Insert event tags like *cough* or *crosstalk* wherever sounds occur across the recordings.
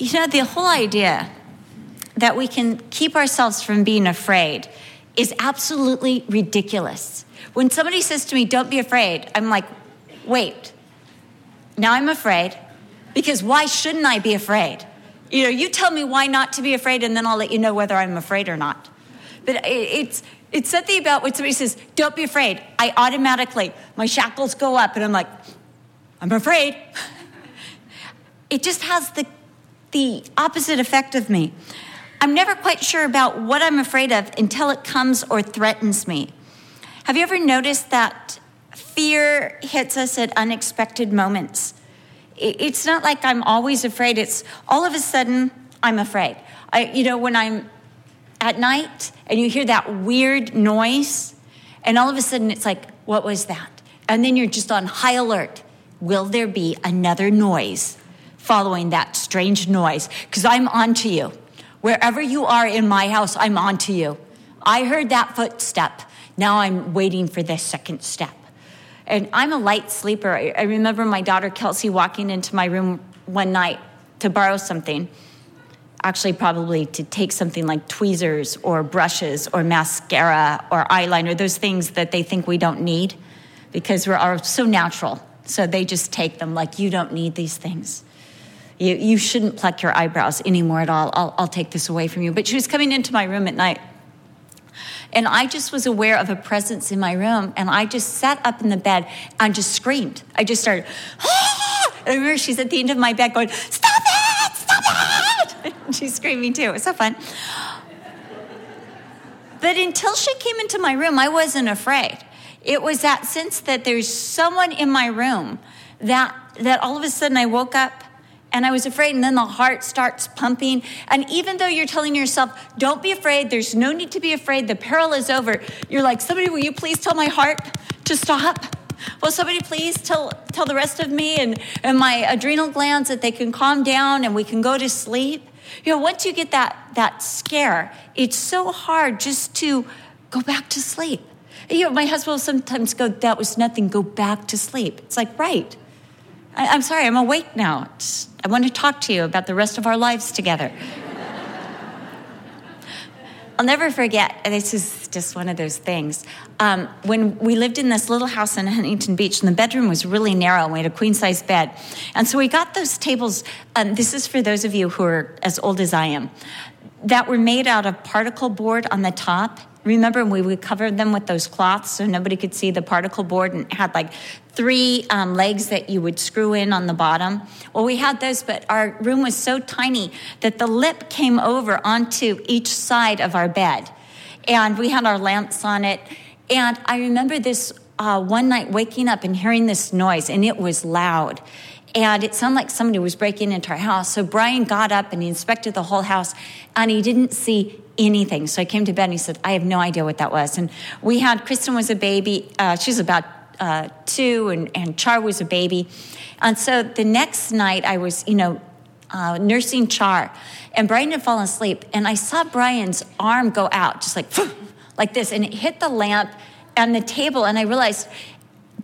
You know, the whole idea that we can keep ourselves from being afraid is absolutely ridiculous. When somebody says to me, Don't be afraid, I'm like, Wait, now I'm afraid because why shouldn't I be afraid? You know, you tell me why not to be afraid, and then I'll let you know whether I'm afraid or not. But it's, it's something about when somebody says, Don't be afraid, I automatically, my shackles go up, and I'm like, I'm afraid. *laughs* it just has the, the opposite effect of me. I'm never quite sure about what I'm afraid of until it comes or threatens me. Have you ever noticed that fear hits us at unexpected moments? It's not like I'm always afraid, it's all of a sudden I'm afraid. I, you know, when I'm at night and you hear that weird noise, and all of a sudden it's like, what was that? And then you're just on high alert. Will there be another noise following that strange noise? Because I'm on to you. Wherever you are in my house, I'm on to you. I heard that footstep. Now I'm waiting for the second step. And I'm a light sleeper. I remember my daughter Kelsey walking into my room one night to borrow something actually probably to take something like tweezers or brushes or mascara or eyeliner, those things that they think we don't need because we're so natural. So they just take them like you don't need these things. You, you shouldn't pluck your eyebrows anymore at all. I'll, I'll take this away from you. But she was coming into my room at night. And I just was aware of a presence in my room. And I just sat up in the bed and just screamed. I just started, ah! I remember she's at the end of my bed going, Stop it! Stop it! *laughs* She's screaming too. It was so fun. But until she came into my room, I wasn't afraid. It was that sense that there's someone in my room that, that all of a sudden I woke up and I was afraid, and then the heart starts pumping. And even though you're telling yourself, don't be afraid, there's no need to be afraid, the peril is over, you're like, somebody, will you please tell my heart to stop? Will somebody please tell, tell the rest of me and, and my adrenal glands that they can calm down and we can go to sleep? You know, once you get that, that scare, it's so hard just to go back to sleep. You know, my husband will sometimes go, That was nothing, go back to sleep. It's like, right. I, I'm sorry, I'm awake now. I want to talk to you about the rest of our lives together. I'll never forget, this is just one of those things. Um, when we lived in this little house in Huntington Beach, and the bedroom was really narrow, and we had a queen size bed. And so we got those tables, um, this is for those of you who are as old as I am, that were made out of particle board on the top remember we would cover them with those cloths so nobody could see the particle board and had like three um, legs that you would screw in on the bottom? Well we had those but our room was so tiny that the lip came over onto each side of our bed. And we had our lamps on it. And i remember this uh, one night waking up and hearing this noise and it was loud. And it sounded like somebody was breaking into our house. So Brian got up and he inspected the whole house and he didn't see anything. So I came to bed and he said, I have no idea what that was. And we had, Kristen was a baby, uh, she was about uh, two, and, and Char was a baby. And so the next night I was, you know, uh, nursing Char, and Brian had fallen asleep, and I saw Brian's arm go out, just like, *laughs* like this, and it hit the lamp and the table, and I realized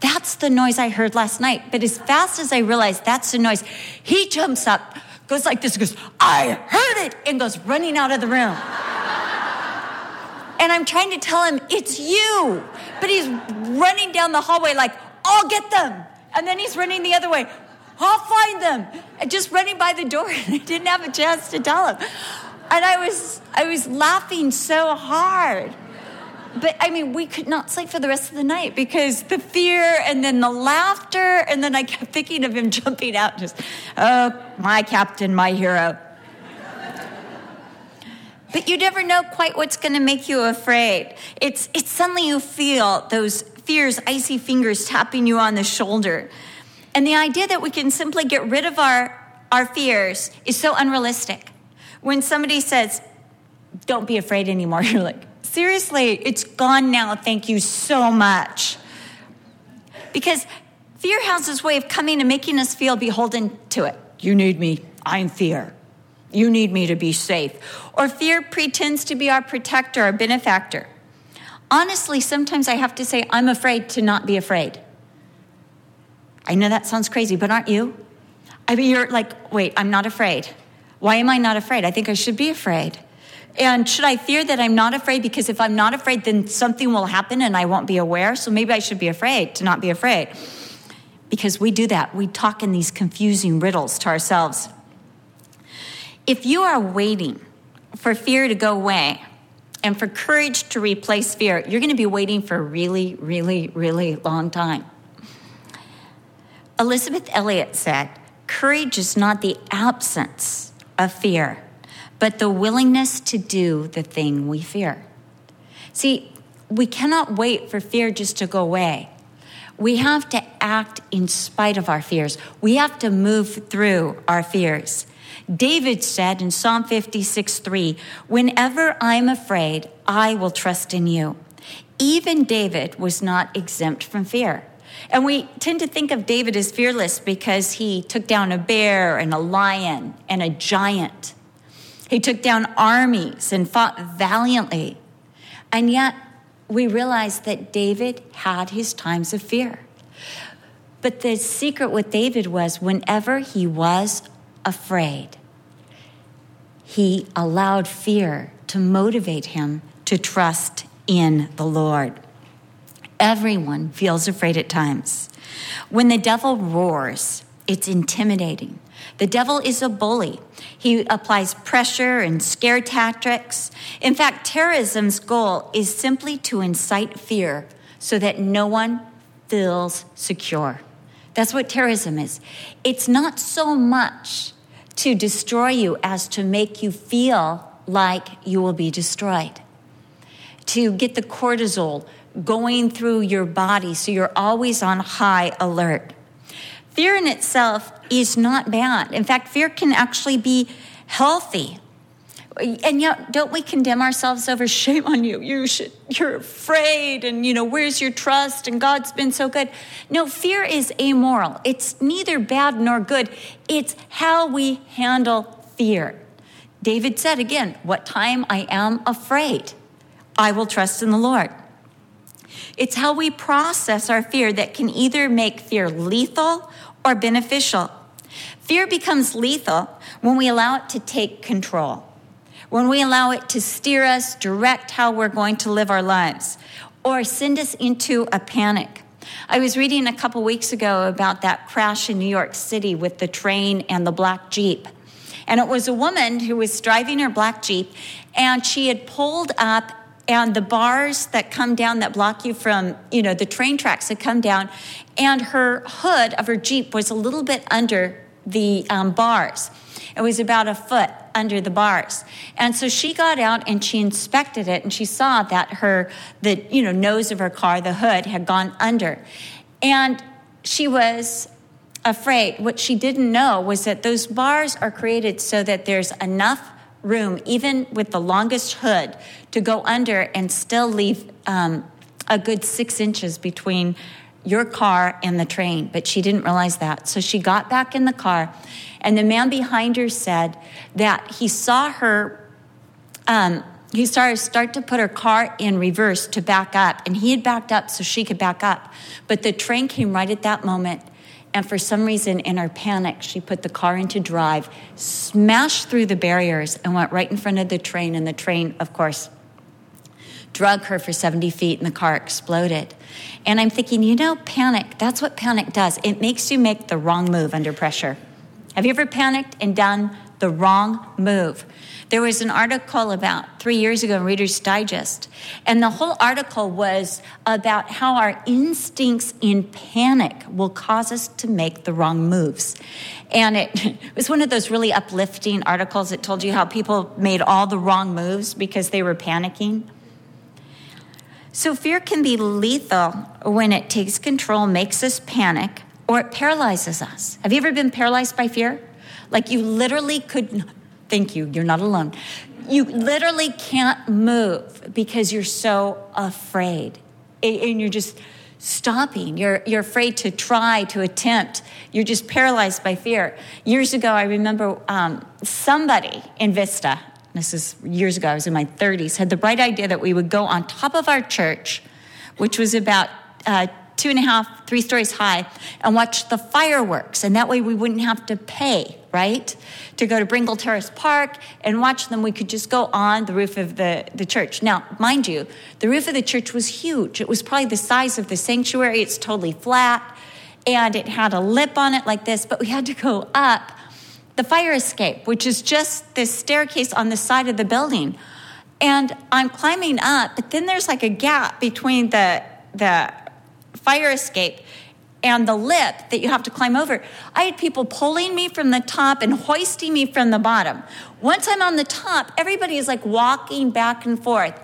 that's the noise I heard last night. But as fast as I realized that's the noise, he jumps up, goes like this, goes, I heard it, and goes running out of the room. And I'm trying to tell him, it's you. But he's running down the hallway like, I'll get them. And then he's running the other way, I'll find them. And just running by the door, *laughs* and I didn't have a chance to tell him. And I was, I was laughing so hard but I mean, we could not sleep for the rest of the night because the fear and then the laughter. And then I kept thinking of him *laughs* jumping out, just, oh, my captain, my hero. But you never know quite what's going to make you afraid. It's, it's suddenly you feel those fears, icy fingers tapping you on the shoulder. And the idea that we can simply get rid of our, our fears is so unrealistic. When somebody says, don't be afraid anymore, *laughs* you're like, Seriously, it's gone now. Thank you so much. Because fear has this way of coming and making us feel beholden to it. You need me. I'm fear. You need me to be safe. Or fear pretends to be our protector, our benefactor. Honestly, sometimes I have to say, I'm afraid to not be afraid. I know that sounds crazy, but aren't you? I mean, you're like, wait, I'm not afraid. Why am I not afraid? I think I should be afraid. And should I fear that I'm not afraid? Because if I'm not afraid, then something will happen and I won't be aware. So maybe I should be afraid to not be afraid. Because we do that. We talk in these confusing riddles to ourselves. If you are waiting for fear to go away and for courage to replace fear, you're going to be waiting for a really, really, really long time. Elisabeth Elliot said, Courage is not the absence of fear but the willingness to do the thing we fear. See, we cannot wait for fear just to go away. We have to act in spite of our fears. We have to move through our fears. David said in Psalm 56 3, Whenever I'm afraid, I will trust in you. Even David was not exempt from fear. And we tend to think of David as fearless because he took down a bear and a lion and a giant. He took down armies and fought valiantly. And yet, we realize that David had his times of fear. But the secret with David was whenever he was afraid, he allowed fear to motivate him to trust in the Lord. Everyone feels afraid at times. When the devil roars, it's intimidating. The devil is a bully. He applies pressure and scare tactics. In fact, terrorism's goal is simply to incite fear so that no one feels secure. That's what terrorism is. It's not so much to destroy you as to make you feel like you will be destroyed, to get the cortisol going through your body so you're always on high alert. Fear in itself is not bad. In fact, fear can actually be healthy. And yet, don't we condemn ourselves over shame on you? You should, you're afraid, and you know, where's your trust? And God's been so good. No, fear is amoral. It's neither bad nor good. It's how we handle fear. David said again, What time I am afraid, I will trust in the Lord. It's how we process our fear that can either make fear lethal or beneficial. Fear becomes lethal when we allow it to take control, when we allow it to steer us, direct how we're going to live our lives, or send us into a panic. I was reading a couple weeks ago about that crash in New York City with the train and the black Jeep. And it was a woman who was driving her black Jeep, and she had pulled up and the bars that come down that block you from you know the train tracks had come down and her hood of her jeep was a little bit under the um, bars it was about a foot under the bars and so she got out and she inspected it and she saw that her the you know nose of her car the hood had gone under and she was afraid what she didn't know was that those bars are created so that there's enough room, even with the longest hood, to go under and still leave um, a good six inches between your car and the train. But she didn't realize that. So she got back in the car, and the man behind her said that he saw her. Um, he started start to put her car in reverse to back up, and he had backed up so she could back up. But the train came right at that moment and for some reason, in her panic, she put the car into drive, smashed through the barriers, and went right in front of the train. And the train, of course, drug her for 70 feet, and the car exploded. And I'm thinking, you know, panic, that's what panic does. It makes you make the wrong move under pressure. Have you ever panicked and done the wrong move? There was an article about three years ago in Reader's Digest, and the whole article was about how our instincts in panic will cause us to make the wrong moves. And it, *laughs* was one of those really uplifting articles that told you how people made all the wrong moves because they were panicking. So, fear can be lethal when it takes control, makes us panic, or it paralyzes us. Have you ever been paralyzed by fear? Like you literally could Thank you. You're not alone. You literally can't move because you're so afraid. And you're just stopping. You're, you're afraid to try, to attempt. You're just paralyzed by fear. Years ago, I remember um, somebody in Vista, this is years ago, I was in my 30s, had the bright idea that we would go on top of our church, which was about uh, two and a half, three stories high, and watch the fireworks. And that way we wouldn't have to pay, right? To go to Brengle Terrace Park and watch them. We could just go on the roof of the, the church. Now, mind you, the roof of the church was huge. It was probably the size of the sanctuary. It's totally flat. And it had a lip on it like this, but we had to go up the fire escape, which is just this staircase on the side of the building. And I'm climbing up, but then there's like a gap between the, the fire escape and the lip that you have to climb over. I had people pulling me from the top and hoisting me from the bottom. Once I'm on the top, everybody is like walking back and forth.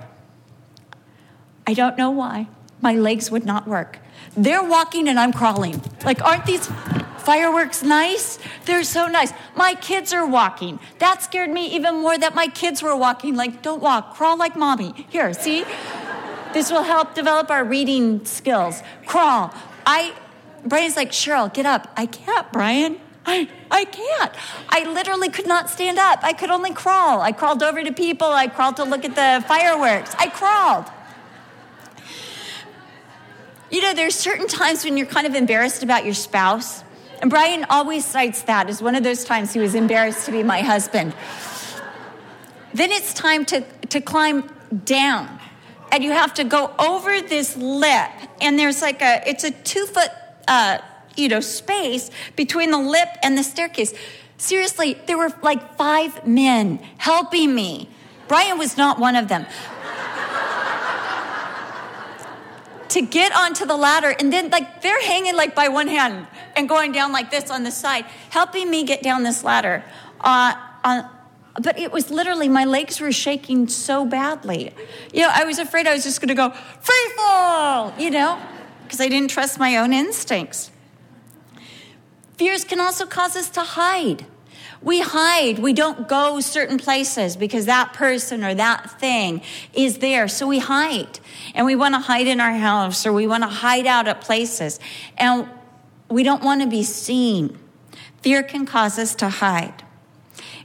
I don't know why. My legs would not work. They're walking and I'm crawling. Like, aren't these fireworks nice? They're so nice. My kids are walking. That scared me even more that my kids were walking. Like, don't walk, crawl like mommy. Here, see? This will help develop our reading skills. Crawl. I, Brian's like, Cheryl, get up. I can't, Brian. I, I can't. I literally could not stand up. I could only crawl. I crawled over to people. I crawled to look at the fireworks. I crawled. You know, there's certain times when you're kind of embarrassed about your spouse. And Brian always cites that as one of those times he was embarrassed to be my husband. Then it's time to, to climb down. And you have to go over this lip. And there's like a, it's a two foot, uh, you know, space between the lip and the staircase. Seriously, there were like five men helping me. Brian was not one of them to get onto the ladder and then like they're hanging like by one hand and going down like this on the side helping me get down this ladder uh, on, but it was literally my legs were shaking so badly you know i was afraid i was just going to go free fall you know because i didn't trust my own instincts fears can also cause us to hide we hide. We don't go certain places because that person or that thing is there. So we hide. And we want to hide in our house or we want to hide out at places. And we don't want to be seen. Fear can cause us to hide.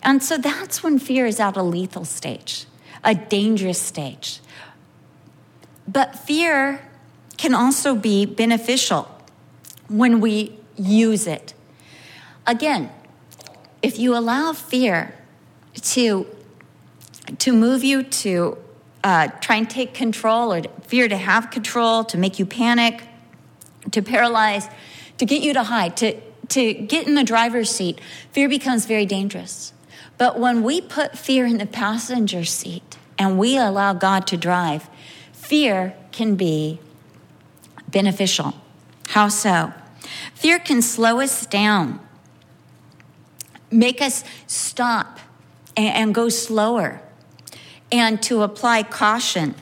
And so that's when fear is at a lethal stage, a dangerous stage. But fear can also be beneficial when we use it. Again, if you allow fear to, to move you to uh, try and take control or fear to have control, to make you panic, to paralyze, to get you to hide, to, to get in the driver's seat, fear becomes very dangerous. But when we put fear in the passenger seat and we allow God to drive, fear can be beneficial. How so? Fear can slow us down make us stop and, and go slower and to apply caution.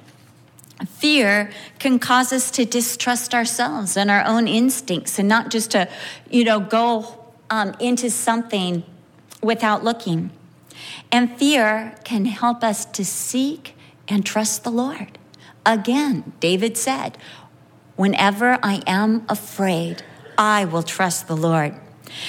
Fear can cause us to distrust ourselves and our own instincts and not just to, you know, go um, into something without looking. And fear can help us to seek and trust the Lord. Again, David said, Whenever I am afraid, I will trust the Lord.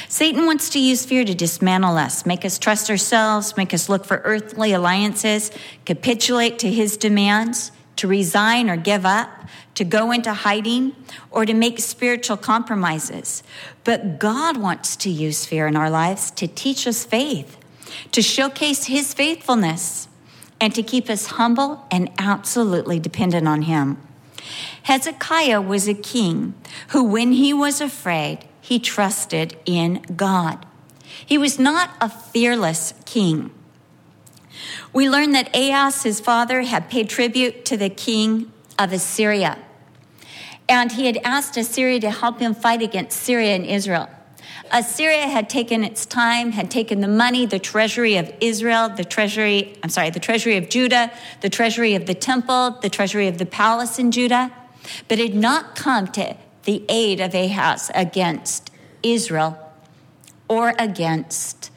Satan wants to use fear to dismantle us, make us trust ourselves, make us look for earthly alliances, capitulate to his demands, to resign or give up, to go into hiding, or to make spiritual compromises. But God wants to use fear in our lives to teach us faith, to showcase his faithfulness, and to keep us humble and absolutely dependent on him. Hezekiah was a king who, when he was afraid, he trusted in God. He was not a fearless king. We learn that Ahaz, his father, had paid tribute to the king of Assyria. And he had asked Assyria to help him fight against Syria and Israel. Assyria had taken its time, had taken the money, the treasury of Israel, the treasury, I'm sorry, the treasury of Judah, the treasury of the temple, the treasury of the palace in Judah, but had not come to the aid of Ahaz against Israel or against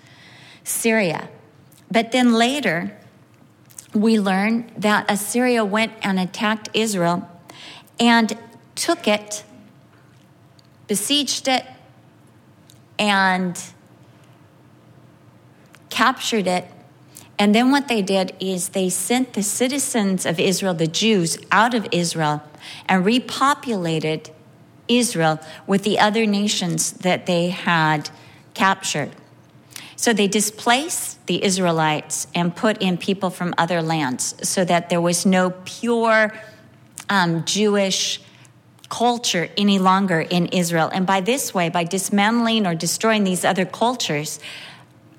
Syria. But then later, we learn that Assyria went and attacked Israel and took it, besieged it, and captured it. And then what they did is they sent the citizens of Israel, the Jews, out of Israel and repopulated Israel with the other nations that they had captured. So they displaced the Israelites and put in people from other lands so that there was no pure um, Jewish culture any longer in Israel. And by this way, by dismantling or destroying these other cultures,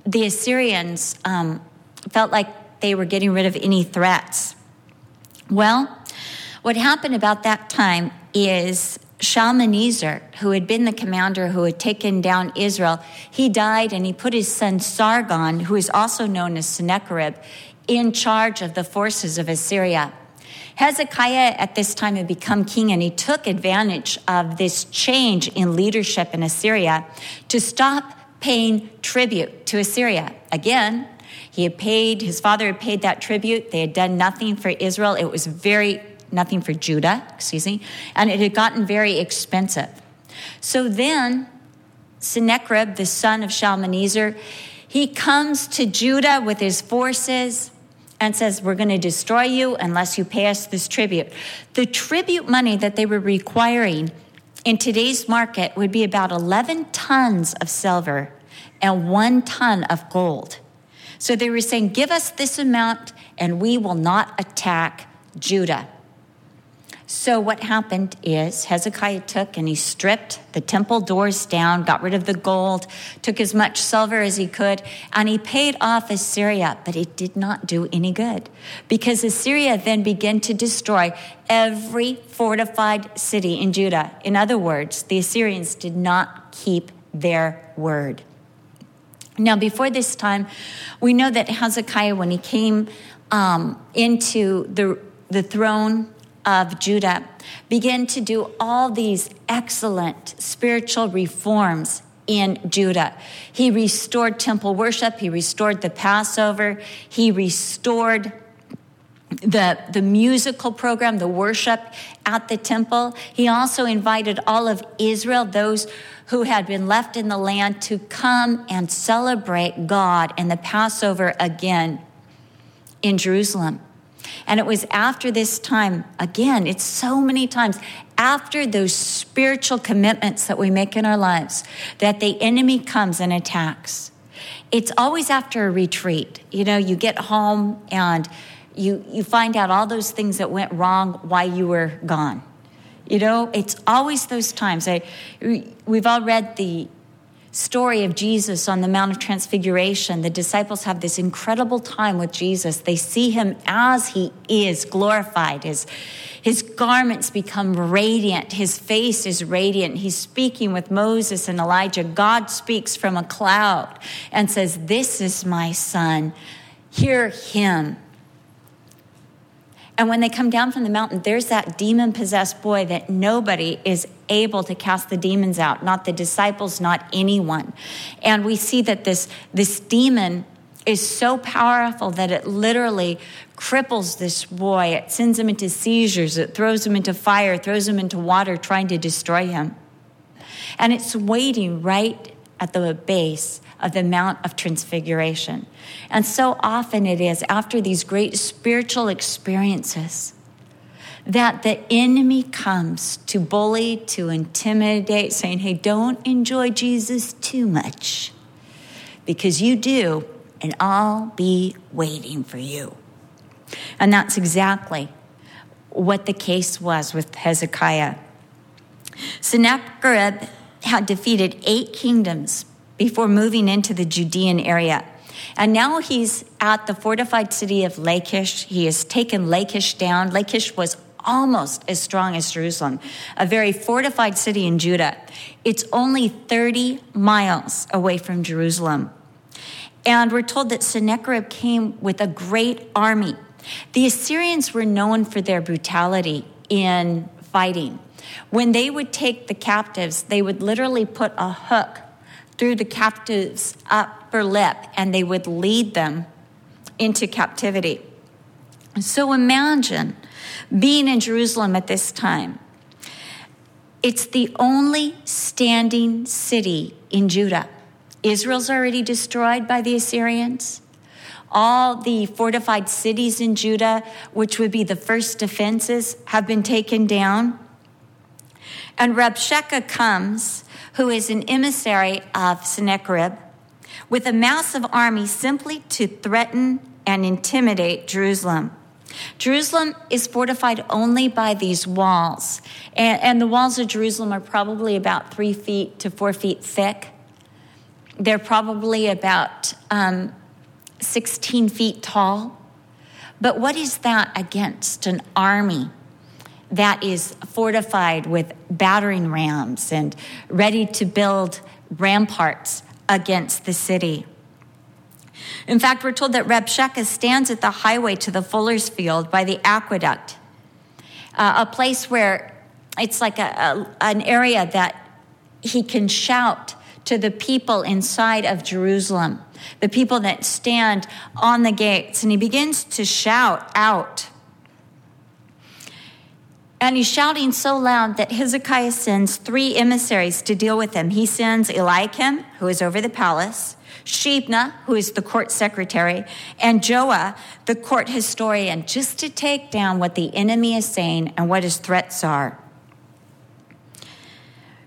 the Assyrians um, felt like they were getting rid of any threats. Well, what happened about that time is Shalmaneser, who had been the commander who had taken down Israel, he died and he put his son Sargon, who is also known as Sennacherib, in charge of the forces of Assyria. Hezekiah at this time had become king, and he took advantage of this change in leadership in Assyria to stop paying tribute to Assyria. Again, he had paid, his father had paid that tribute. They had done nothing for Israel. It was very, nothing for Judah, excuse me, and it had gotten very expensive. So then, Sennacherib, the son of Shalmaneser, he comes to Judah with his forces and says, We're going to destroy you unless you pay us this tribute. The tribute money that they were requiring in today's market would be about 11 tons of silver and one ton of gold. So they were saying, Give us this amount and we will not attack Judah. So, what happened is Hezekiah took and he stripped the temple doors down, got rid of the gold, took as much silver as he could, and he paid off Assyria. But it did not do any good because Assyria then began to destroy every fortified city in Judah. In other words, the Assyrians did not keep their word. Now, before this time, we know that Hezekiah, when he came um, into the, the throne, of Judah began to do all these excellent spiritual reforms in Judah. He restored temple worship, he restored the Passover, he restored the, the musical program, the worship at the temple. He also invited all of Israel, those who had been left in the land, to come and celebrate God and the Passover again in Jerusalem. And it was after this time, again, it's so many times, after those spiritual commitments that we make in our lives, that the enemy comes and attacks. It's always after a retreat. You know, you get home and you, you find out all those things that went wrong while you were gone. You know, it's always those times. I, we've all read the story of Jesus on the Mount of Transfiguration, the disciples have this incredible time with Jesus. They see him as he is, glorified. His, his garments become radiant. His face is radiant. He's speaking with Moses and Elijah. God speaks from a cloud and says, This is my son. Hear him. And when they come down from the mountain, there's that demon possessed boy that nobody is able to cast the demons out, not the disciples, not anyone. And we see that this, this demon is so powerful that it literally cripples this boy. It sends him into seizures, it throws him into fire, throws him into water, trying to destroy him. And it's waiting right at the base of the Mount of Transfiguration. And so often it is after these great spiritual experiences that the enemy comes to bully, to intimidate, saying, hey, don't enjoy Jesus too much because you do, and I'll be waiting for you. And that's exactly what the case was with Hezekiah. Sennacherib had defeated eight kingdoms before moving into the Judean area. And now he's at the fortified city of Lachish. He has taken Lachish down. Lachish was almost as strong as Jerusalem, a very fortified city in Judah. It's only 30 miles away from Jerusalem. And we're told that Sennacherib came with a great army. The Assyrians were known for their brutality in fighting. When they would take the captives, they would literally put a hook through the captive's upper lip and they would lead them into captivity. So imagine being in Jerusalem at this time. It's the only standing city in Judah. Israel's already destroyed by the Assyrians. All the fortified cities in Judah, which would be the first defenses, have been taken down. And Rabshakeh comes, who is an emissary of Sennacherib, with a massive army simply to threaten and intimidate Jerusalem. Jerusalem is fortified only by these walls, and, and, the walls of Jerusalem are probably about three feet to four feet thick. They're probably about um, 16 feet tall. But what is that against an army that is fortified with battering rams and ready to build ramparts against the city? In fact, we're told that Rabshakeh stands at the highway to the fuller's field by the aqueduct, uh, a place where it's like a, a, an area that he can shout to the people inside of Jerusalem, the people that stand on the gates, and he begins to shout out. And he's shouting so loud that Hezekiah sends three emissaries to deal with him. He sends Eliakim, who is over the palace, Shebna, who is the court secretary, and Joah, the court historian, just to take down what the enemy is saying and what his threats are.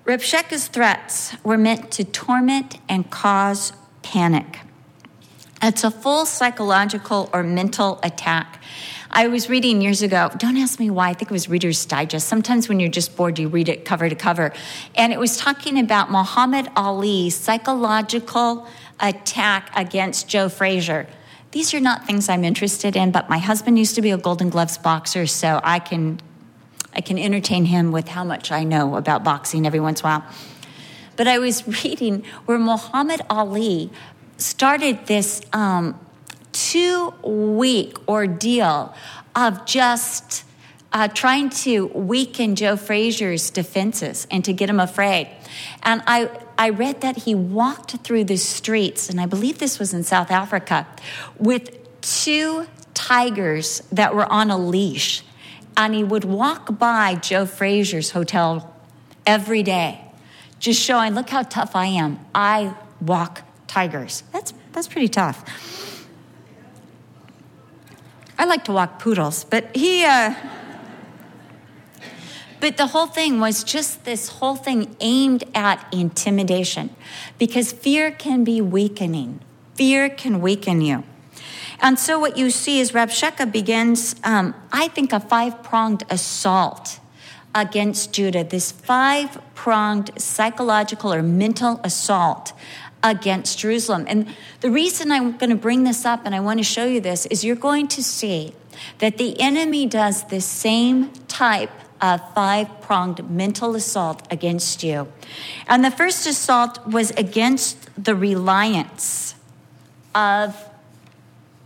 Rabshakeh's threats were meant to torment and cause panic. It's a full psychological or mental attack. I was reading years ago, don't ask me why, I think it was Reader's Digest. Sometimes when you're just bored, you read it cover to cover. And it was talking about Muhammad Ali's psychological attack against Joe Frazier. These are not things I'm interested in, but my husband used to be a Golden Gloves boxer, so I can, I can entertain him with how much I know about boxing every once in a while. But I was *laughs* reading where Muhammad Ali started this um, two week ordeal of just uh, trying to weaken Joe Frazier's defenses and to get him afraid. And I, I read that he walked through the streets, and I believe this was in South Africa, with two tigers that were on a leash. And he would walk by Joe Frazier's hotel every day, just showing, look how tough I am. I walk tigers. That's, that's pretty tough. I like to walk poodles, but he. Uh, but the whole thing was just this whole thing aimed at intimidation because fear can be weakening. Fear can weaken you. And so what you see is Rabshakeh begins, um, I think, a five pronged assault against Judah, this five pronged psychological or mental assault against Jerusalem. And the reason I'm going to bring this up and I want to show you this is you're going to see that the enemy does the same type of five pronged mental assault against you. And the first assault was against the reliance of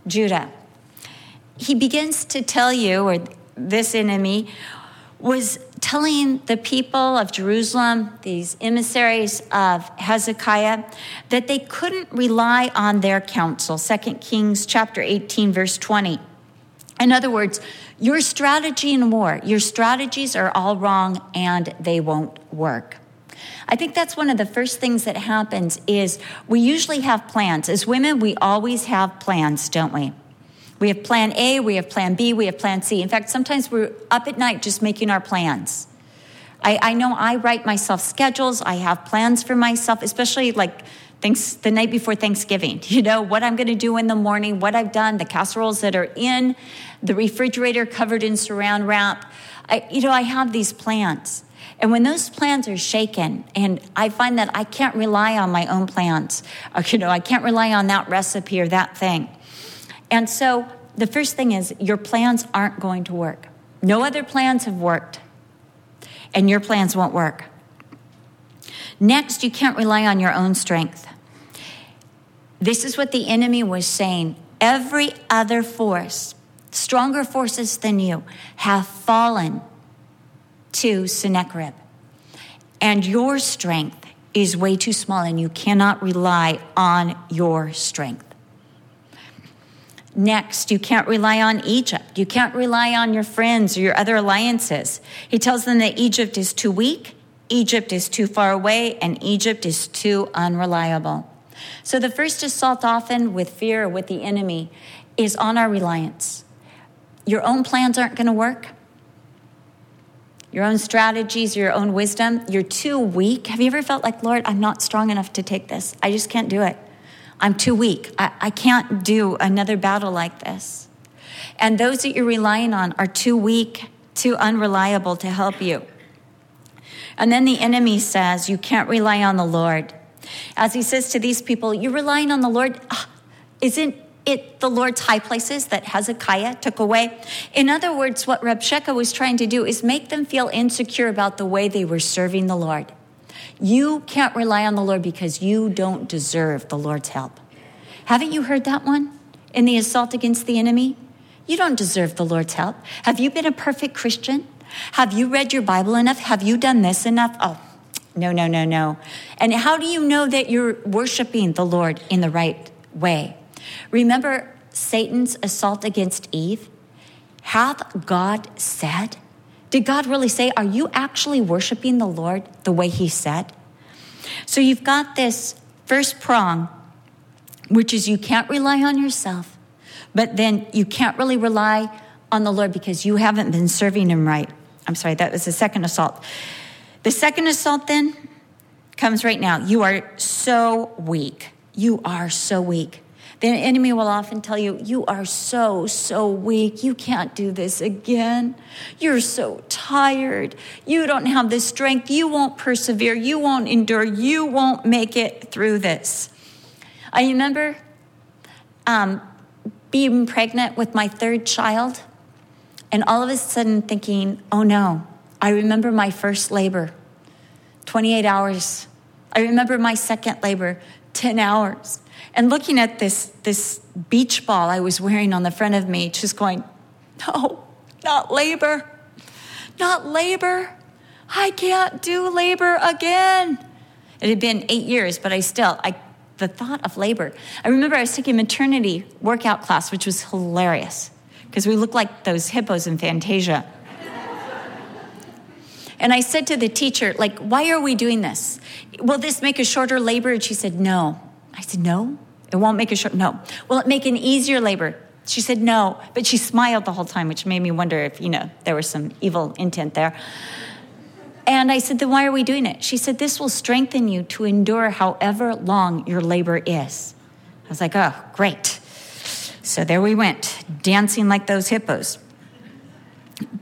Judah. He begins to tell you, or this enemy was telling the people of Jerusalem, these emissaries of Hezekiah, that they couldn't rely on their counsel. 2 Kings chapter 18 verse 20. In other words, your strategy in war, your strategies are all wrong and they won't work. I think that's one of the first things that happens is we usually have plans. As women, we always have plans, don't we? We have plan A, we have plan B, we have plan C. In fact, sometimes we're up at night just making our plans. I, I know I write myself schedules, I have plans for myself, especially like thanks, the night before Thanksgiving. *laughs* You know, what I'm going to do in the morning, what I've done, the casseroles that are in the refrigerator covered in saran wrap. I, you know, I have these plans. And when those plans are shaken, and I find that I can't rely on my own plans, uh, you know, I can't rely on that recipe or that thing. And so the first thing is your plans aren't going to work. No other plans have worked, and your plans won't work. Next, you can't rely on your own strength. This is what the enemy was saying. Every other force, stronger forces than you, have fallen to Sennacherib. And your strength is way too small, and you cannot rely on your strength. Next, you can't rely on Egypt. You can't rely on your friends or your other alliances. He tells them that Egypt is too weak, Egypt is too far away, and Egypt is too unreliable. So, the first assault, often with fear with the enemy, is on our reliance. Your own plans aren't going to work. your own strategies, your own wisdom, you're too weak. Have you ever felt like, Lord, I'm not strong enough to take this? I just can't do it. I'm too weak. I, I can't do another battle like this. And those that you're relying on are too weak, too unreliable to help you. And then the enemy says, You can't rely on the Lord. As he says to these people, You're relying on the Lord. Ah, isn't it the Lord's high places that Hezekiah took away? In other words, what Rabshakeh was trying to do is make them feel insecure about the way they were serving the Lord. You can't rely on the Lord because you don't deserve the Lord's help. Haven't you heard that one in the assault against the enemy? You don't deserve the Lord's help. Have you been a perfect Christian? Have you read your Bible enough? Have you done this enough? Oh, no, no, no, no. And how do you know that you're worshiping the Lord in the right way? Remember Satan's assault against Eve? Hath God said? Did God really say, Are you actually worshiping the Lord the way He said? So you've got this first prong, which is you can't rely on yourself, but then you can't really rely on the Lord because you haven't been serving Him right. I'm sorry, that was the second assault. The second assault then comes right now. You are so weak. You are so weak. The enemy will often tell you, You are so, so weak. You can't do this again. You're so tired. You don't have the strength. You won't persevere. You won't endure. You won't make it through this. I remember um, being pregnant with my third child and all of a sudden thinking, oh no, I remember my first labor, 28 hours. I remember my second labor, 10 hours. And looking at this, this beach ball I was wearing on the front of me, just going, no, not labor, not labor. I can't do labor again. It had been eight years, but I still, I, the thought of labor. I remember I was taking maternity workout class, which was hilarious because we look like those hippos in Fantasia. and I said to the teacher, like, why are we doing this? Will this make a shorter labor? And she said, no. I said, no, it won't make a short, no. Will it make an easier labor? She said, no, but she smiled the whole time, which made me wonder if, you know, there was some evil intent there. And I said, then why are we doing it? She said, this will strengthen you to endure however long your labor is. I was like, oh, great. So there we went, dancing like those hippos.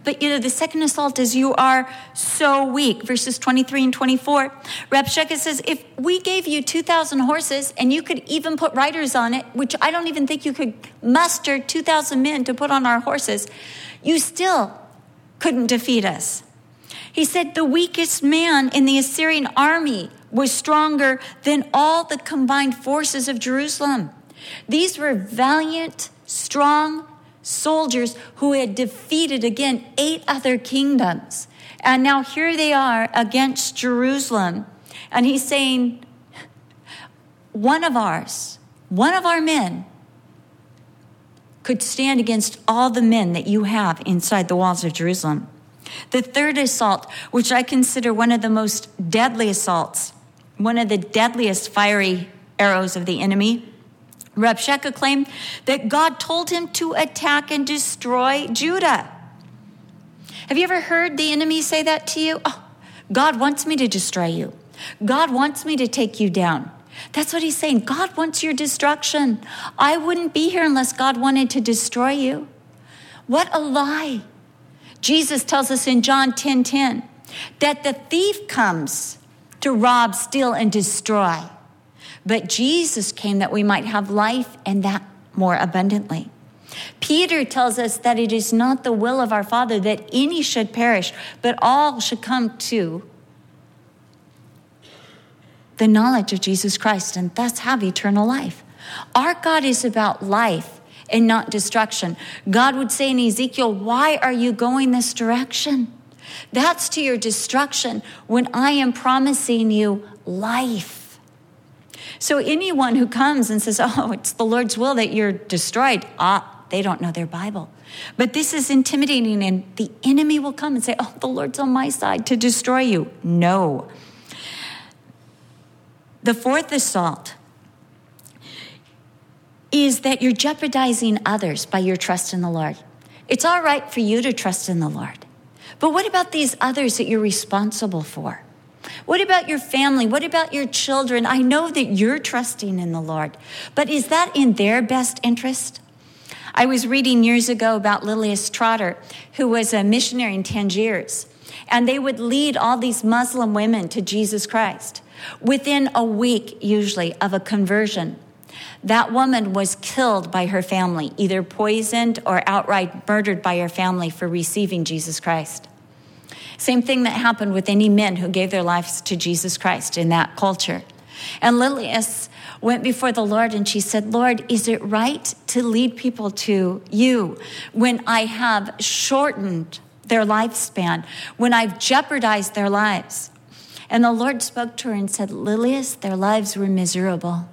But you know, the second assault is you are so weak. Verses 23 and 24. Rabshakeh says, if we gave you 2,000 horses and you could even put riders on it, which I don't even think you could muster 2,000 men to put on our horses, you still couldn't defeat us. He said, the weakest man in the Assyrian army was stronger than all the combined forces of Jerusalem. These were valiant, strong soldiers who had defeated again eight other kingdoms. And now here they are against Jerusalem. And he's saying, one of ours, one of our men, could stand against all the men that you have inside the walls of Jerusalem. The third assault, which I consider one of the most deadly assaults, one of the deadliest fiery arrows of the enemy, Rabshakeh claimed that God told him to attack and destroy Judah. Have you ever heard the enemy say that to you? Oh, God wants me to destroy you. God wants me to take you down. That's what he's saying. God wants your destruction. I wouldn't be here unless God wanted to destroy you. What a lie. Jesus tells us in John 10 10 that the thief comes to rob, steal, and destroy. But Jesus came that we might have life and that more abundantly. Peter tells us that it is not the will of our Father that any should perish, but all should come to the knowledge of Jesus Christ and thus have eternal life. Our God is about life and not destruction. God would say in Ezekiel, Why are you going this direction? That's to your destruction when I am promising you life. So anyone who comes and says, oh, it's the Lord's will that you're destroyed, ah, they don't know their Bible. But this is intimidating, and the enemy will come and say, oh, the Lord's on my side to destroy you. No. The fourth assault is that you're jeopardizing others by your trust in the Lord. It's all right for you to trust in the Lord. But what about these others that you're responsible for? What about your family? What about your children? I know that you're trusting in the Lord, but is that in their best interest? I was reading years ago about Lilias Trotter, who was a missionary in Tangiers, and they would lead all these Muslim women to Jesus Christ. Within a week, usually, of a conversion, that woman was killed by her family, either poisoned or outright murdered by her family for receiving Jesus Christ. Same thing that happened with any men who gave their lives to Jesus Christ in that culture. And Lilias went before the Lord and she said, Lord, is it right to lead people to you when I have shortened their lifespan, when I've jeopardized their lives? And the Lord spoke to her and said, Lilias, their lives were miserable.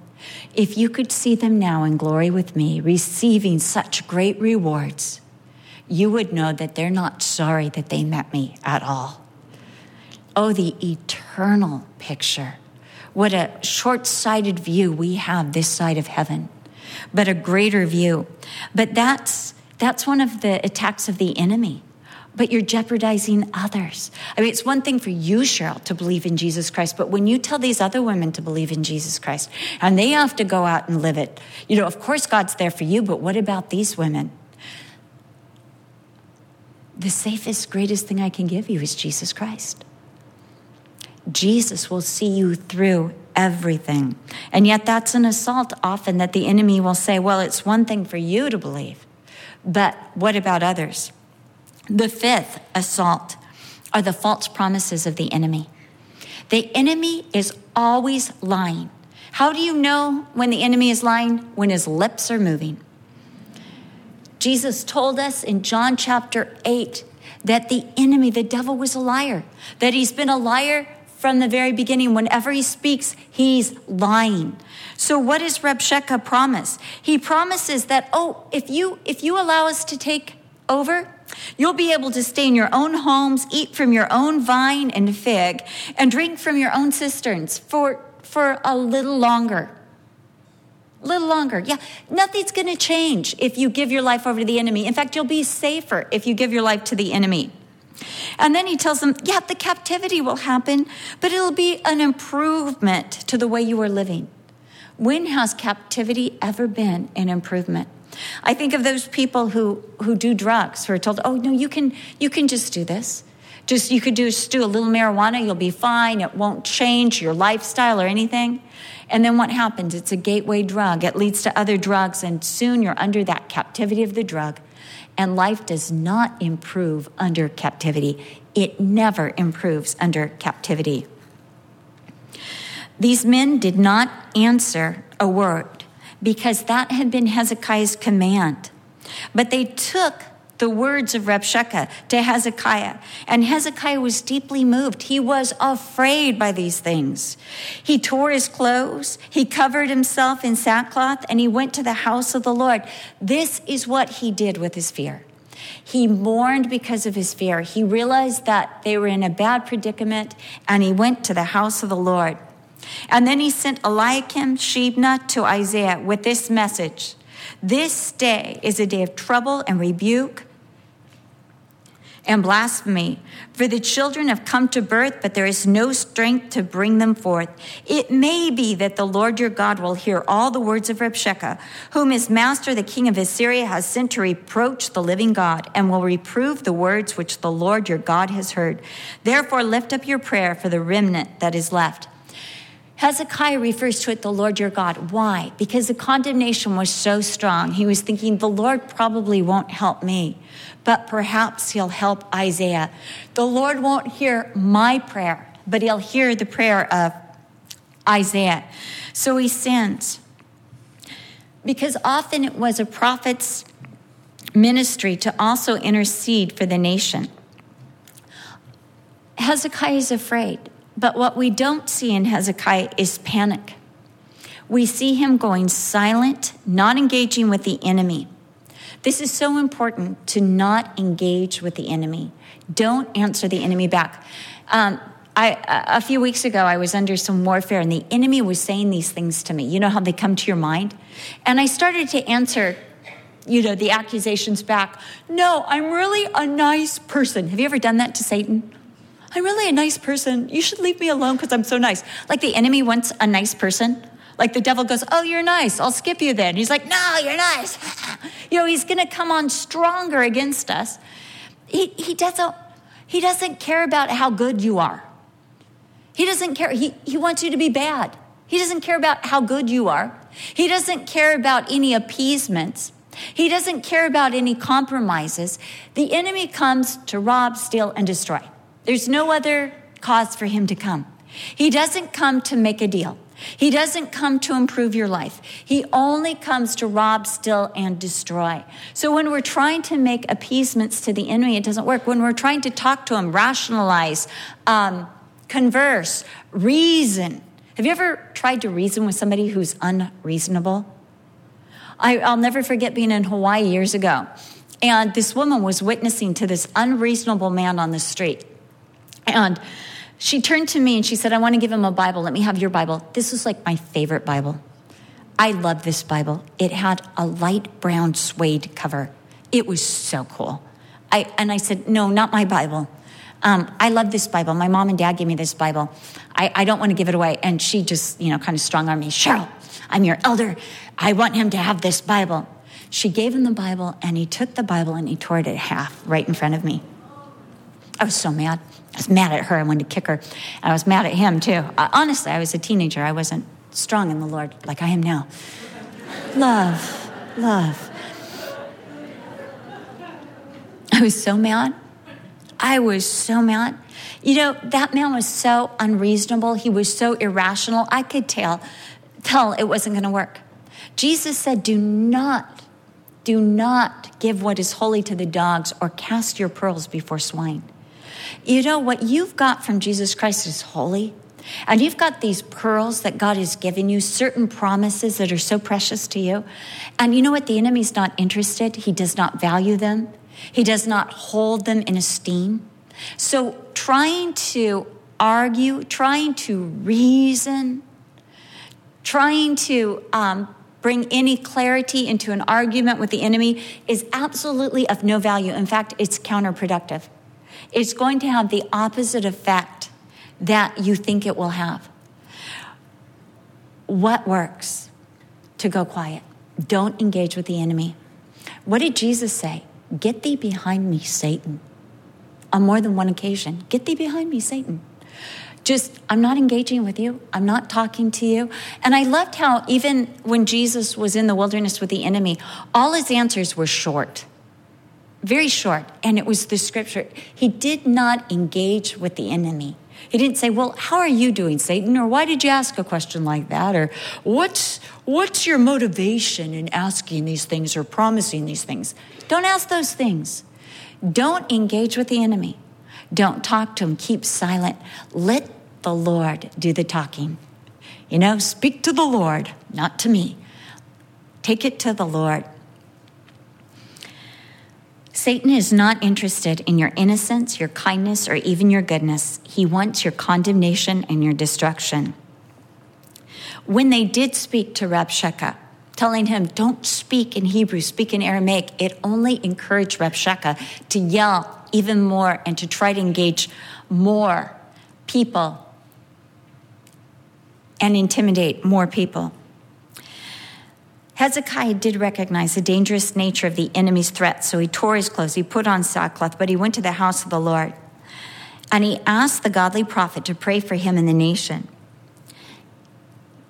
If you could see them now in glory with me, receiving such great rewards, you would know that they're not sorry that they met me at all. Oh, the eternal picture. What a short sighted view we have this side of heaven, but a greater view. But that's, that's one of the attacks of the enemy. But you're jeopardizing others. I mean, it's one thing for you, Cheryl, to believe in Jesus Christ, but when you tell these other women to believe in Jesus Christ and they have to go out and live it, you know, of course God's there for you, but what about these women? The safest, greatest thing I can give you is Jesus Christ. Jesus will see you through everything. And yet, that's an assault often that the enemy will say, well, it's one thing for you to believe, but what about others? The fifth assault are the false promises of the enemy. The enemy is always lying. How do you know when the enemy is lying? When his lips are moving. Jesus told us in John chapter 8 that the enemy, the devil, was a liar, that he's been a liar from the very beginning. Whenever he speaks, he's lying. So what does Rabshakeh promise? He promises that, oh, if you if you allow us to take over, you'll be able to stay in your own homes, eat from your own vine and fig, and drink from your own cisterns for for a little longer a little longer. Yeah, nothing's going to change if you give your life over to the enemy. In fact, you'll be safer if you give your life to the enemy. And then he tells them, yeah, the captivity will happen, but it'll be an improvement to the way you are living. When has captivity ever been an improvement? I think of those people who, who do drugs who are told, oh, no, you can, you can just do this. Just you could just do a little marijuana, you'll be fine. It won't change your lifestyle or anything. And then what happens? It's a gateway drug. It leads to other drugs, and soon you're under that captivity of the drug. And life does not improve under captivity. It never improves under captivity. These men did not answer a word because that had been Hezekiah's command. But they took the words of Rabshakeh to Hezekiah. And Hezekiah was deeply moved. He was afraid by these things. He tore his clothes, he covered himself in sackcloth, and he went to the house of the Lord. This is what he did with his fear. He mourned because of his fear. He realized that they were in a bad predicament, and he went to the house of the Lord. And then he sent Eliakim Shebna to Isaiah with this message this day is a day of trouble and rebuke and blasphemy. For the children have come to birth, but there is no strength to bring them forth. It may be that the Lord your God will hear all the words of Rabshakeh, whom his master, the king of Assyria, has sent to reproach the living God, and will reprove the words which the Lord your God has heard. Therefore, lift up your prayer for the remnant that is left. Hezekiah refers to it the Lord your God. Why? Because the condemnation was so strong. He was thinking, the Lord probably won't help me, but perhaps he'll help Isaiah. The Lord won't hear my prayer, but he'll hear the prayer of Isaiah. So he sends. Because often it was a prophet's ministry to also intercede for the nation. Hezekiah is afraid. But what we don't see in Hezekiah is panic. We see him going silent, not engaging with the enemy. This is so important to not engage with the enemy. Don't answer the enemy back. Um, I, a few weeks ago, I was under some warfare, and the enemy was saying these things to me. You know how they come to your mind? And I started to answer you know, the accusations back. No, I'm really a nice person. Have you ever done that to Satan? I'm really a nice person. You should leave me alone because I'm so nice. Like the enemy wants a nice person. Like the devil goes, Oh, you're nice. I'll skip you then. He's like, No, you're nice. *laughs* you know, he's going to come on stronger against us. He, he, doesn't, he doesn't care about how good you are. He doesn't care. He, he wants you to be bad. He doesn't care about how good you are. He doesn't care about any appeasements. He doesn't care about any compromises. The enemy comes to rob, steal, and destroy. There's no other cause for him to come. He doesn't come to make a deal. He doesn't come to improve your life. He only comes to rob, steal, and destroy. So when we're trying to make appeasements to the enemy, it doesn't work. When we're trying to talk to him, rationalize, um, converse, reason. Have you ever tried to reason with somebody who's unreasonable? I, I'll never forget being in Hawaii years ago. And this woman was witnessing to this unreasonable man on the street. And she turned to me and she said, I want to give him a Bible. Let me have your Bible. This was like my favorite Bible. I love this Bible. It had a light brown suede cover. It was so cool. I, and I said, No, not my Bible. Um, I love this Bible. My mom and dad gave me this Bible. I, I don't want to give it away. And she just, you know, kind of strong on me. Cheryl, I'm your elder. I want him to have this Bible. She gave him the Bible, and he took the Bible and he tore it in half right in front of me. I was so mad. I was mad at her. I wanted to kick her. I was mad at him too. Uh, honestly, I was a teenager. I wasn't strong in the Lord like I am now. Love, love. I was so mad. I was so mad. You know, that man was so unreasonable. He was so irrational. I could tell, tell it wasn't going to work. Jesus said, Do not, do not give what is holy to the dogs or cast your pearls before swine. You know, what you've got from Jesus Christ is holy. And you've got these pearls that God has given you, certain promises that are so precious to you. And you know what? The enemy's not interested. He does not value them, he does not hold them in esteem. So, trying to argue, trying to reason, trying to um, bring any clarity into an argument with the enemy is absolutely of no value. In fact, it's counterproductive it's going to have the opposite effect that you think it will have. What works? To go quiet. Don't engage with the enemy. What did Jesus say? Get thee behind me, Satan. On more than one occasion, get thee behind me, Satan. Just, I'm not engaging with you. I'm not talking to you. And I loved how, even when Jesus was in the wilderness with the enemy, all his answers were short very short, and it was the scripture. He did not engage with the enemy. He didn't say, Well, how are you doing, Satan? Or why did you ask a question like that? Or what's, what's your motivation in asking these things or promising these things? Don't ask those things. Don't engage with the enemy. Don't talk to him. Keep silent. Let the Lord do the talking. You know, speak to the Lord, not to me. Take it to the Lord. Satan is not interested in your innocence, your kindness, or even your goodness. He wants your condemnation and your destruction. When they did speak to Rabshakeh, telling him, don't speak in Hebrew, speak in Aramaic, it only encouraged Rabshakeh to yell even more and to try to engage more people and intimidate more people. Hezekiah did recognize the dangerous nature of the enemy's threat, so he tore his clothes, he put on sackcloth, but he went to the house of the Lord. And he asked the godly prophet to pray for him and the nation.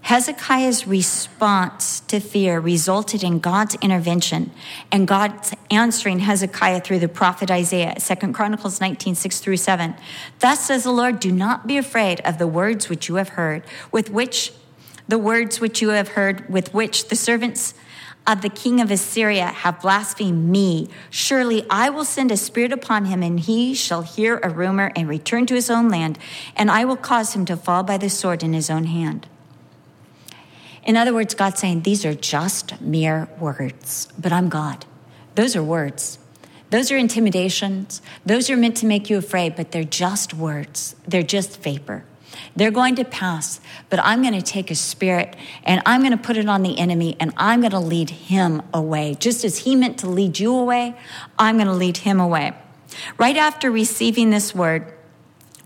Hezekiah's response to fear resulted in God's intervention and God's answering Hezekiah through the prophet Isaiah, 2 Chronicles 19, 6 through 7. Thus says the Lord, do not be afraid of the words which you have heard, with which the words which you have heard, with which the servants of the king of Assyria have blasphemed me. Surely I will send a spirit upon him, and he shall hear a rumor and return to his own land, and I will cause him to fall by the sword in his own hand. In other words, God's saying, These are just mere words, but I'm God. Those are words. Those are intimidations. Those are meant to make you afraid, but they're just words. They're just vapor. They're going to pass, but I'm going to take a spirit and I'm going to put it on the enemy and I'm going to lead him away. Just as he meant to lead you away, I'm going to lead him away. Right after receiving this word,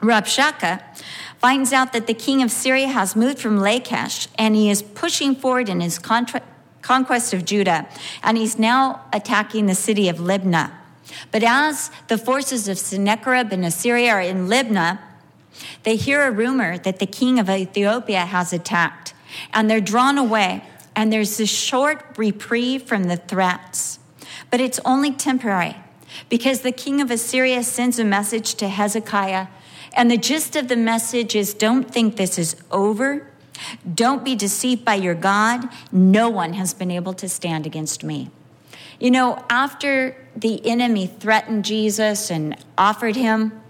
Rabshakeh finds out that the king of Syria has moved from Lachish and he is pushing forward in his contra- conquest of Judah, and he's now attacking the city of Libnah. But as the forces of Sennacherib and Assyria are in Libnah, they hear a rumor that the king of Ethiopia has attacked, and they're drawn away, and there's this short reprieve from the threats. But it's only temporary because the king of Assyria sends a message to Hezekiah, and the gist of the message is don't think this is over. Don't be deceived by your God. No one has been able to stand against me. You know, after the enemy threatened Jesus and offered him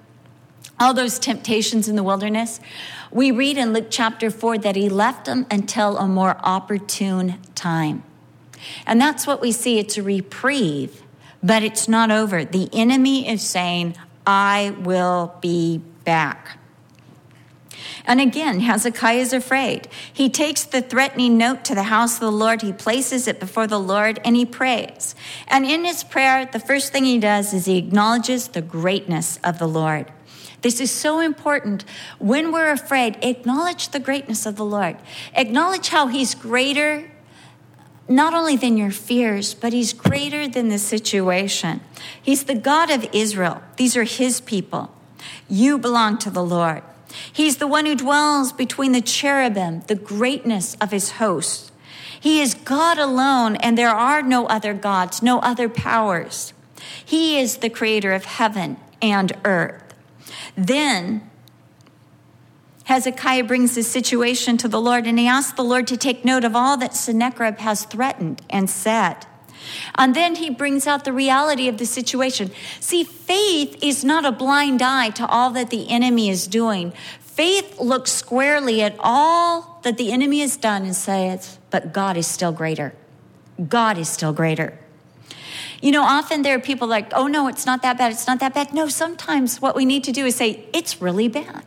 all those temptations in the wilderness, we read in Luke chapter 4 that he left them until a more opportune time. And that's what we see. It's a reprieve, but it's not over. The enemy is saying, I will be back. And again, Hezekiah is afraid. He takes the threatening note to the house of the Lord, he places it before the Lord, and he prays. And in his prayer, the first thing he does is he acknowledges the greatness of the Lord. This is so important. When we're afraid, acknowledge the greatness of the Lord. Acknowledge how he's greater not only than your fears, but he's greater than the situation. He's the God of Israel. These are his people. You belong to the Lord. He's the one who dwells between the cherubim, the greatness of his hosts. He is God alone, and there are no other gods, no other powers. He is the creator of heaven and earth. Then Hezekiah brings the situation to the Lord, and he asks the Lord to take note of all that Sennacherib has threatened and said. And then he brings out the reality of the situation. See, faith is not a blind eye to all that the enemy is doing. Faith looks squarely at all that the enemy has done and says, but God is still greater. God is still greater. You know, often there are people like, oh no, it's not that bad, it's not that bad. No, sometimes what we need to do is say, it's really bad.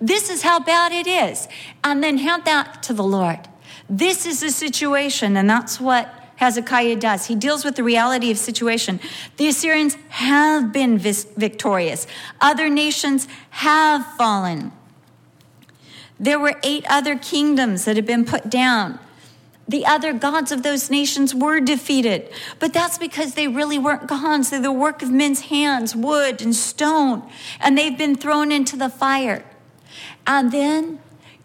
This is how bad it is. And then hand that to the Lord. This is the situation, and that's what Hezekiah does. He deals with the reality of situation. The Assyrians have been victorious. Other nations have fallen. There were eight other kingdoms that had been put down. The other gods of those nations were defeated, but that's because they really weren't gods. They're the work of men's hands, wood and stone, and they've been thrown into the fire. And then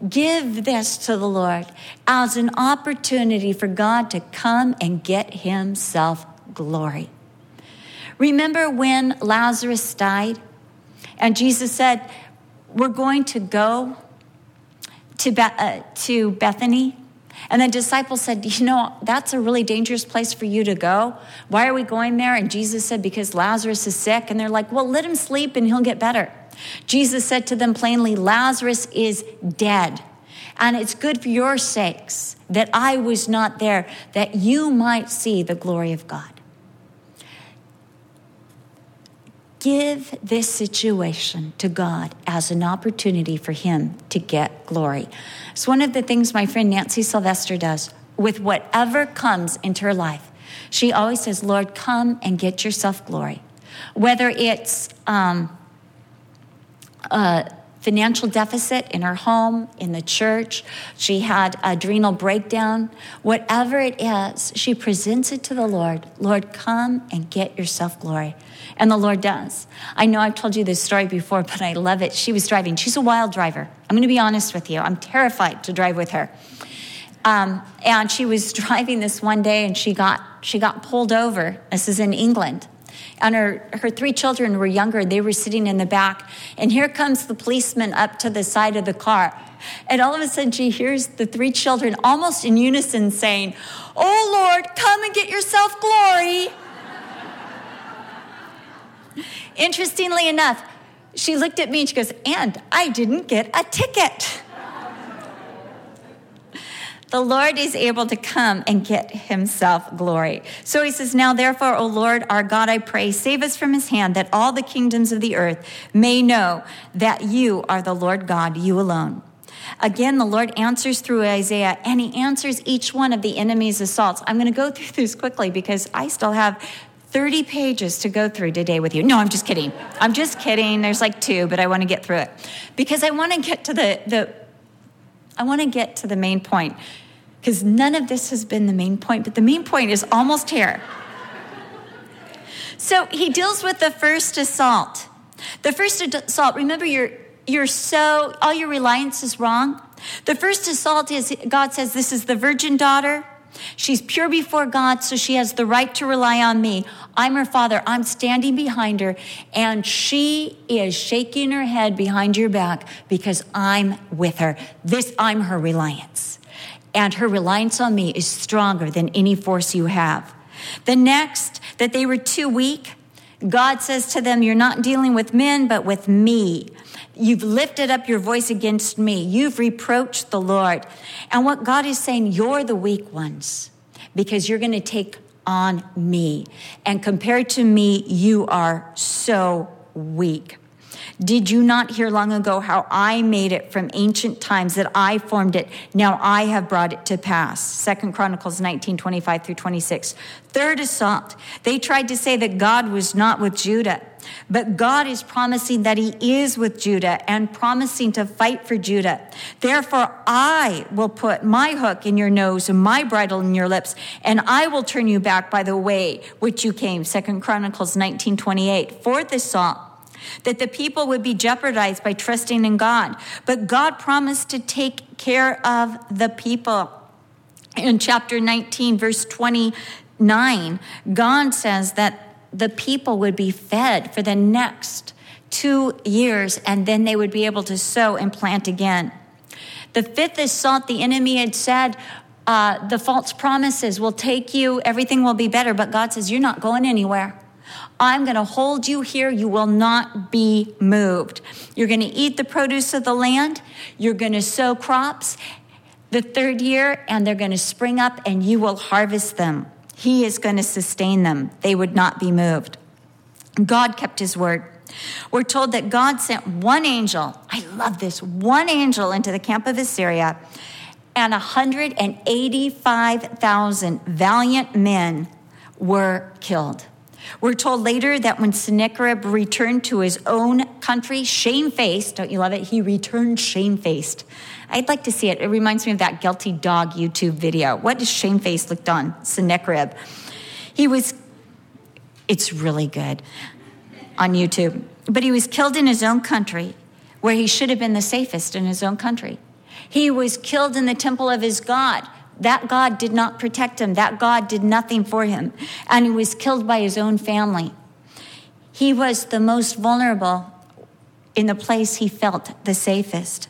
Give this to the Lord as an opportunity for God to come and get himself glory. Remember when Lazarus died and Jesus said, We're going to go to, uh, to Bethany? And the disciples said, You know, that's a really dangerous place for you to go. Why are we going there? And Jesus said, Because Lazarus is sick. And they're like, Well, let him sleep and he'll get better. Jesus said to them plainly, Lazarus is dead. And it's good for your sakes that I was not there, that you might see the glory of God. Give this situation to God as an opportunity for Him to get glory. It's one of the things my friend Nancy Sylvester does with whatever comes into her life. She always says, Lord, come and get yourself glory. Whether it's um, uh, financial deficit in her home, in the church. She had adrenal breakdown. Whatever it is, she presents it to the Lord. Lord, come and get yourself glory. And the Lord does. I know I've told you this story before, but I love it. She was driving. She's a wild driver. I'm going to be honest with you. I'm terrified to drive with her. Um, and she was *laughs* driving this one day and she got she got pulled over. This is in England and her, her three children were younger. They were sitting in the back. And here comes the policeman up to the side of the car. And all of a sudden, she hears the three children almost in unison saying, Oh Lord, come and get yourself glory. Interestingly enough, she looked at me and she goes, And I didn't get a ticket. the Lord is able to come and get himself glory. So he says, Now therefore, O Lord our God, I pray, save us from his hand, that all the kingdoms of the earth may know that you are the Lord God, you alone. Again, the Lord answers through Isaiah, and he answers each one of the enemy's assaults. I'm going to go through this quickly because I still have 30 pages to go through today with you. No, I'm just kidding. I'm just kidding. There's like two, but I want to get through it because I want to get to the, the I want to get to the main point because none of this has been the main point, but the main point is almost here. so he deals with the first assault. The first assault, remember, you're, you're so, all your reliance is wrong. The first assault is God says, This is the virgin daughter. She's pure before God, so she has the right to rely on me. I'm her father. I'm standing behind her, and she is shaking her head behind your back because I'm with her. This, I'm her reliance and her reliance on me is stronger than any force you have. The next, that they were too weak. God says to them, You're not dealing with men, but with me. You've lifted up your voice against me. You've reproached the Lord. And what God is saying, You're the weak ones because you're going to take on me. And compared to me, you are so weak. Did you not hear long ago how I made it from ancient times that I formed it? Now I have brought it to pass. Second Chronicles 19, 25 through 26. Third assault. They tried to say that God was not with Judah. But God is promising that He is with Judah and promising to fight for Judah. Therefore, I will put my hook in your nose and my bridle in your lips, and I will turn you back by the way which you came. Second Chronicles 19, 28. Fourth assault that the people would be jeopardized by trusting in God. But God promised to take care of the people. In chapter 19, verse 29, God says that the people would be fed for the next two years, and then they would be able to sow and plant again. The fifth assault, the enemy had said, uh, the false promises will take you, everything will be better, but God says, You're not going anywhere. I'm going to hold you here. You will not be moved. You're going to eat the produce of the land. You're going to sow crops the third year, and they're going to spring up, and you will harvest them. He is going to sustain them. They would not be moved. God kept his word. We're told that God sent one angel, I love this, one angel into the camp of Assyria, and 185,000 valiant men were killed. We're told later that when Sennacherib returned to his own country, shamefaced, don't you love it? He returned shamefaced. I'd like to see it. It reminds me of that guilty dog YouTube video. What does shamefaced look on Sennacherib? He was, it's really good on YouTube, but he was killed in his own country where he should have been the safest in his own country. He was killed in the temple of his God that God did not protect him. That God did nothing for him. And he was killed by his own family. He was the most vulnerable in the place he felt the safest.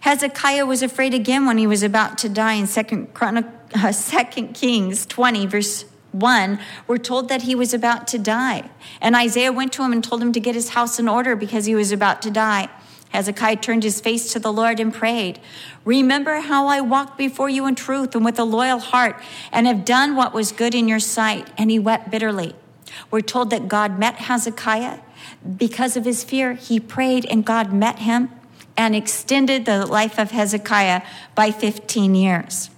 Hezekiah was afraid again when he was about to die in Second, uh, Kings 20, verse 1. We're told that he was about to die. And Isaiah went to him and told him to get his house in order because he was about to die. Hezekiah turned his face to the Lord and prayed, Remember how I walked before you in truth and with a loyal heart and have done what was good in your sight. And he wept bitterly. We're told that God met Hezekiah. Because of his fear, he prayed and God met him and extended the life of Hezekiah by 15 years.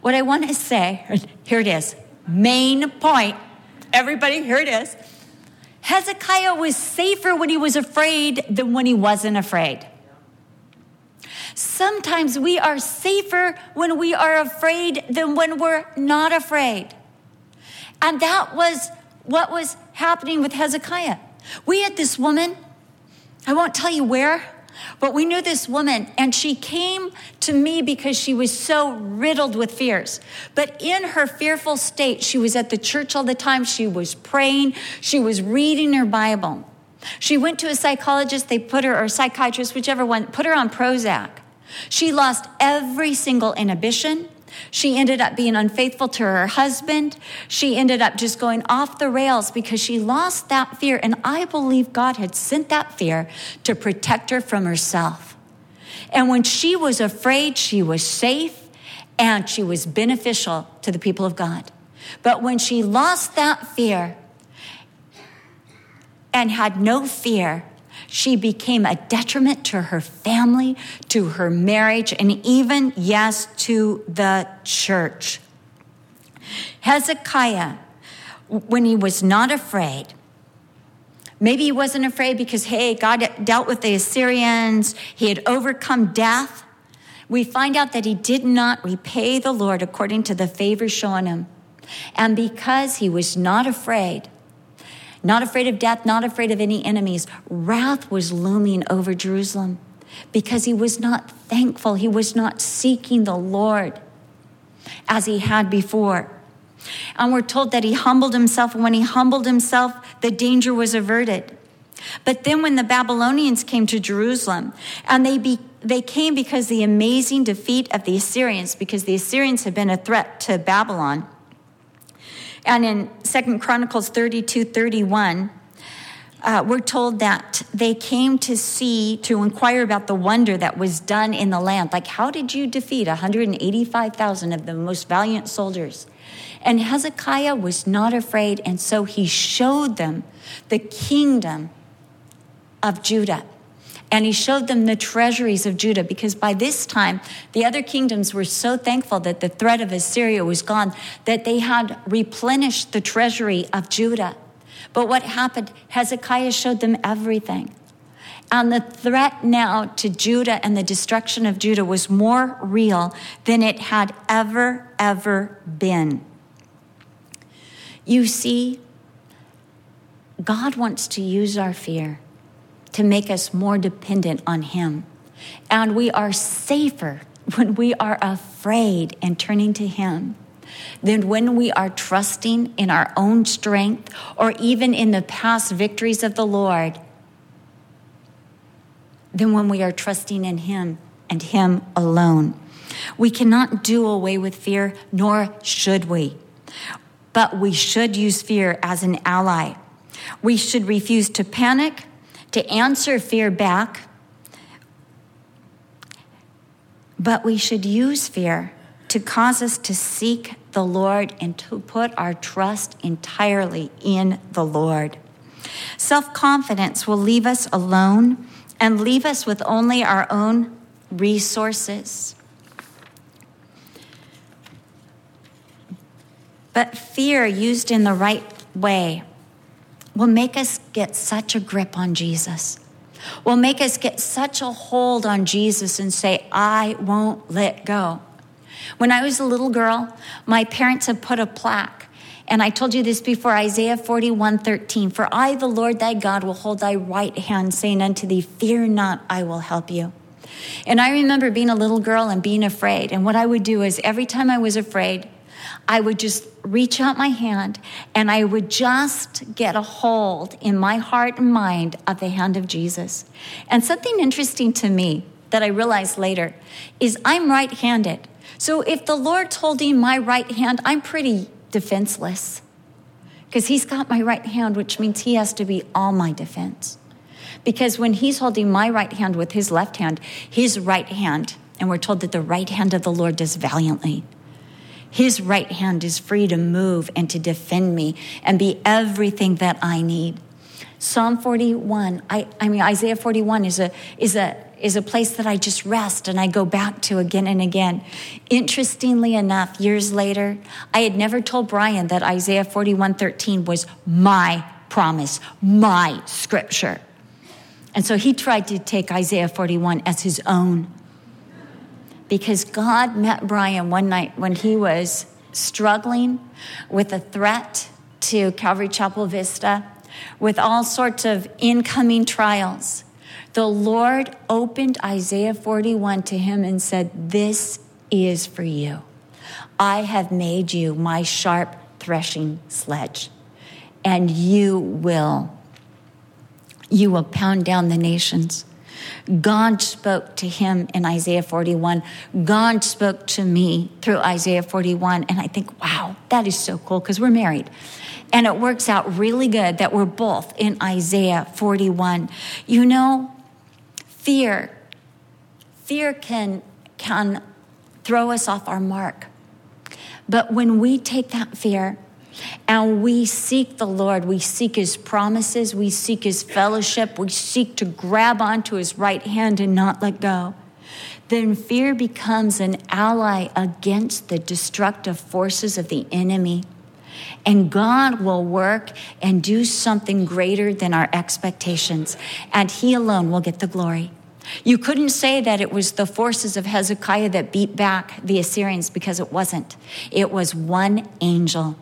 What I want to say, *laughs* here it is, main point. Everybody, here it is. Hezekiah was safer when he was afraid than when he wasn't afraid. Sometimes we are safer when we are afraid than when we're not afraid. And that was what was happening with Hezekiah. We had this woman, I won't tell you where, but we knew this woman, and she came to me because she was so riddled with fears. But in her fearful state, she was at the church all the time. She was praying, she was reading her Bible. She went to a psychologist, they put her, or psychiatrist, whichever one, put her on Prozac. She lost every single inhibition. She ended up being unfaithful to her husband. She ended up just going off the rails because she lost that fear. And I believe God had sent that fear to protect her from herself. And when she was afraid, she was safe. and she was beneficial to the people of God. But when she lost that fear and had no fear, she became a detriment to her family, to her marriage, and even, yes, to the church. Hezekiah, when he was not afraid, maybe he wasn't afraid because, hey, God dealt with the Assyrians, he had overcome death. We find out that he did not repay the Lord according to the favor shown him. And because he was not afraid, not afraid of death, not afraid of any enemies, wrath was looming over Jerusalem because he was not thankful. He was not seeking the Lord as he had before. And we're told that he humbled himself, and when he humbled himself, the danger was averted. But then when the Babylonians came to Jerusalem, and they, be, they came because the amazing defeat of the Assyrians, because the Assyrians had been a threat to Babylon, and in Second Chronicles 32 31, uh, we're told that they came to see, to inquire about the wonder that was done in the land. Like, how did you defeat 185,000 of the most valiant soldiers? And Hezekiah was not afraid, and so he showed them the kingdom of Judah and he showed them the treasuries of Judah because by this time the other kingdoms were so thankful that the threat of Assyria was gone that they had replenished the treasury of Judah. But what happened? Hezekiah showed them everything. And the threat now to Judah and the destruction of Judah was more real than it had ever, ever been. You see, God wants to use our fear to make us more dependent on Him. And we are safer when we are afraid and turning to Him than when we are trusting in our own strength or even in the past victories of the Lord than when we are trusting in Him and Him alone. We cannot do away with fear, nor should we. But we should use fear as an ally. We should refuse to panic to answer fear back, but we should use fear to cause us to seek the Lord and to put our trust entirely in the Lord. Self confidence will leave us alone and leave us with only our own resources. But fear used in the right way will make us get such a grip on Jesus, will make us get such a hold on Jesus and say, I won't let go. When I was a little girl, my parents had put a plaque and I told you this before Isaiah 41 13. For I, the Lord thy God, will hold thy right hand, saying unto thee, Fear not, I will help you. And I remember being a little girl and being afraid. And what I would do is every time I was afraid, I would just reach out my hand and I would just get a hold in my heart and mind of the hand of Jesus. And something interesting to me that I realized later is I'm right handed. So if the Lord's holding my right hand, I'm pretty defenseless because He's got my right hand, which means He has to be all my defense. Because when He's holding my right hand with His left hand, His right hand, and we're told that the right hand of the Lord does valiantly. His right hand is free to move and to defend me and be everything that I need. Psalm 41, I, I mean, Isaiah 41 is a, is, a, is a place that I just rest and I go back to again and again. Interestingly enough, years later, I had never told Brian that Isaiah 41 13 was my promise, my scripture. And so he tried to take Isaiah 41 as his own because God met Brian one night when he was struggling with a threat to Calvary Chapel Vista, with all sorts of incoming trials. The Lord opened Isaiah 41 to him and said, This is for you. I have made you my sharp threshing sledge, and you will you will pound down the nations. God spoke to him in Isaiah 41. God spoke to me through Isaiah 41. And I think, wow, that is so cool because we're married. And it works out really good that we're both in Isaiah 41. You know, fear, fear can, can throw us off our mark. But when we take that fear and we seek the Lord, we seek his promises, we seek his fellowship, we seek to grab onto his right hand and not let go, then fear becomes an ally against the destructive forces of the enemy. And God will work and do something greater than our expectations, and He alone will get the glory. You couldn't say that it was the forces of Hezekiah that beat back the Assyrians because it wasn't. It was one angel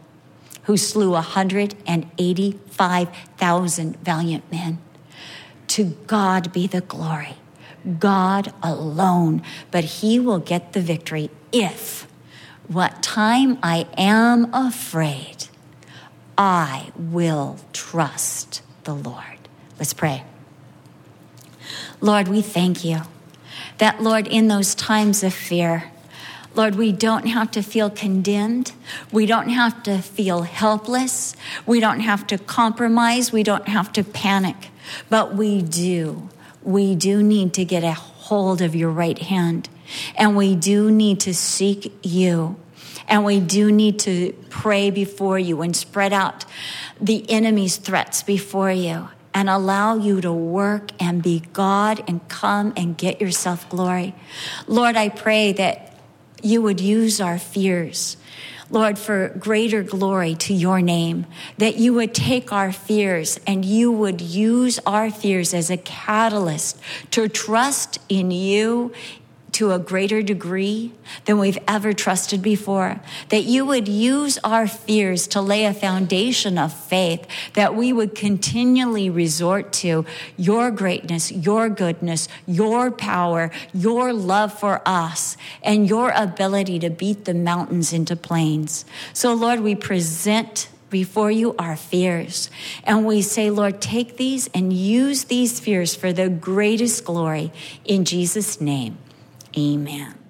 who slew 185,000 valiant men. To God be the glory. God alone, but He will get the victory if, what time I am afraid, I will trust the Lord. Let's pray. Lord, we thank you that, Lord, in those times of fear, Lord, we don't have to feel condemned. We don't have to feel helpless. We don't have to compromise. We don't have to panic. But we do. We do need to get a hold of your right hand. And we do need to seek you. And we do need to pray before you and spread out the enemy's threats before you and allow you to work and be God and come and get yourself glory. Lord, I pray that you would use our fears. Lord, for greater glory to your name, that you would take our fears and you would use our fears as a catalyst to trust in you to a greater degree than we've ever trusted before. That you would use our fears to lay a foundation of faith, that we would continually resort to your greatness, your goodness, your power, your love for us, and your ability to beat the mountains into plains. So, Lord, we present before you our fears. And we say, Lord, take these and use these fears for the greatest glory in Jesus' name. Amen.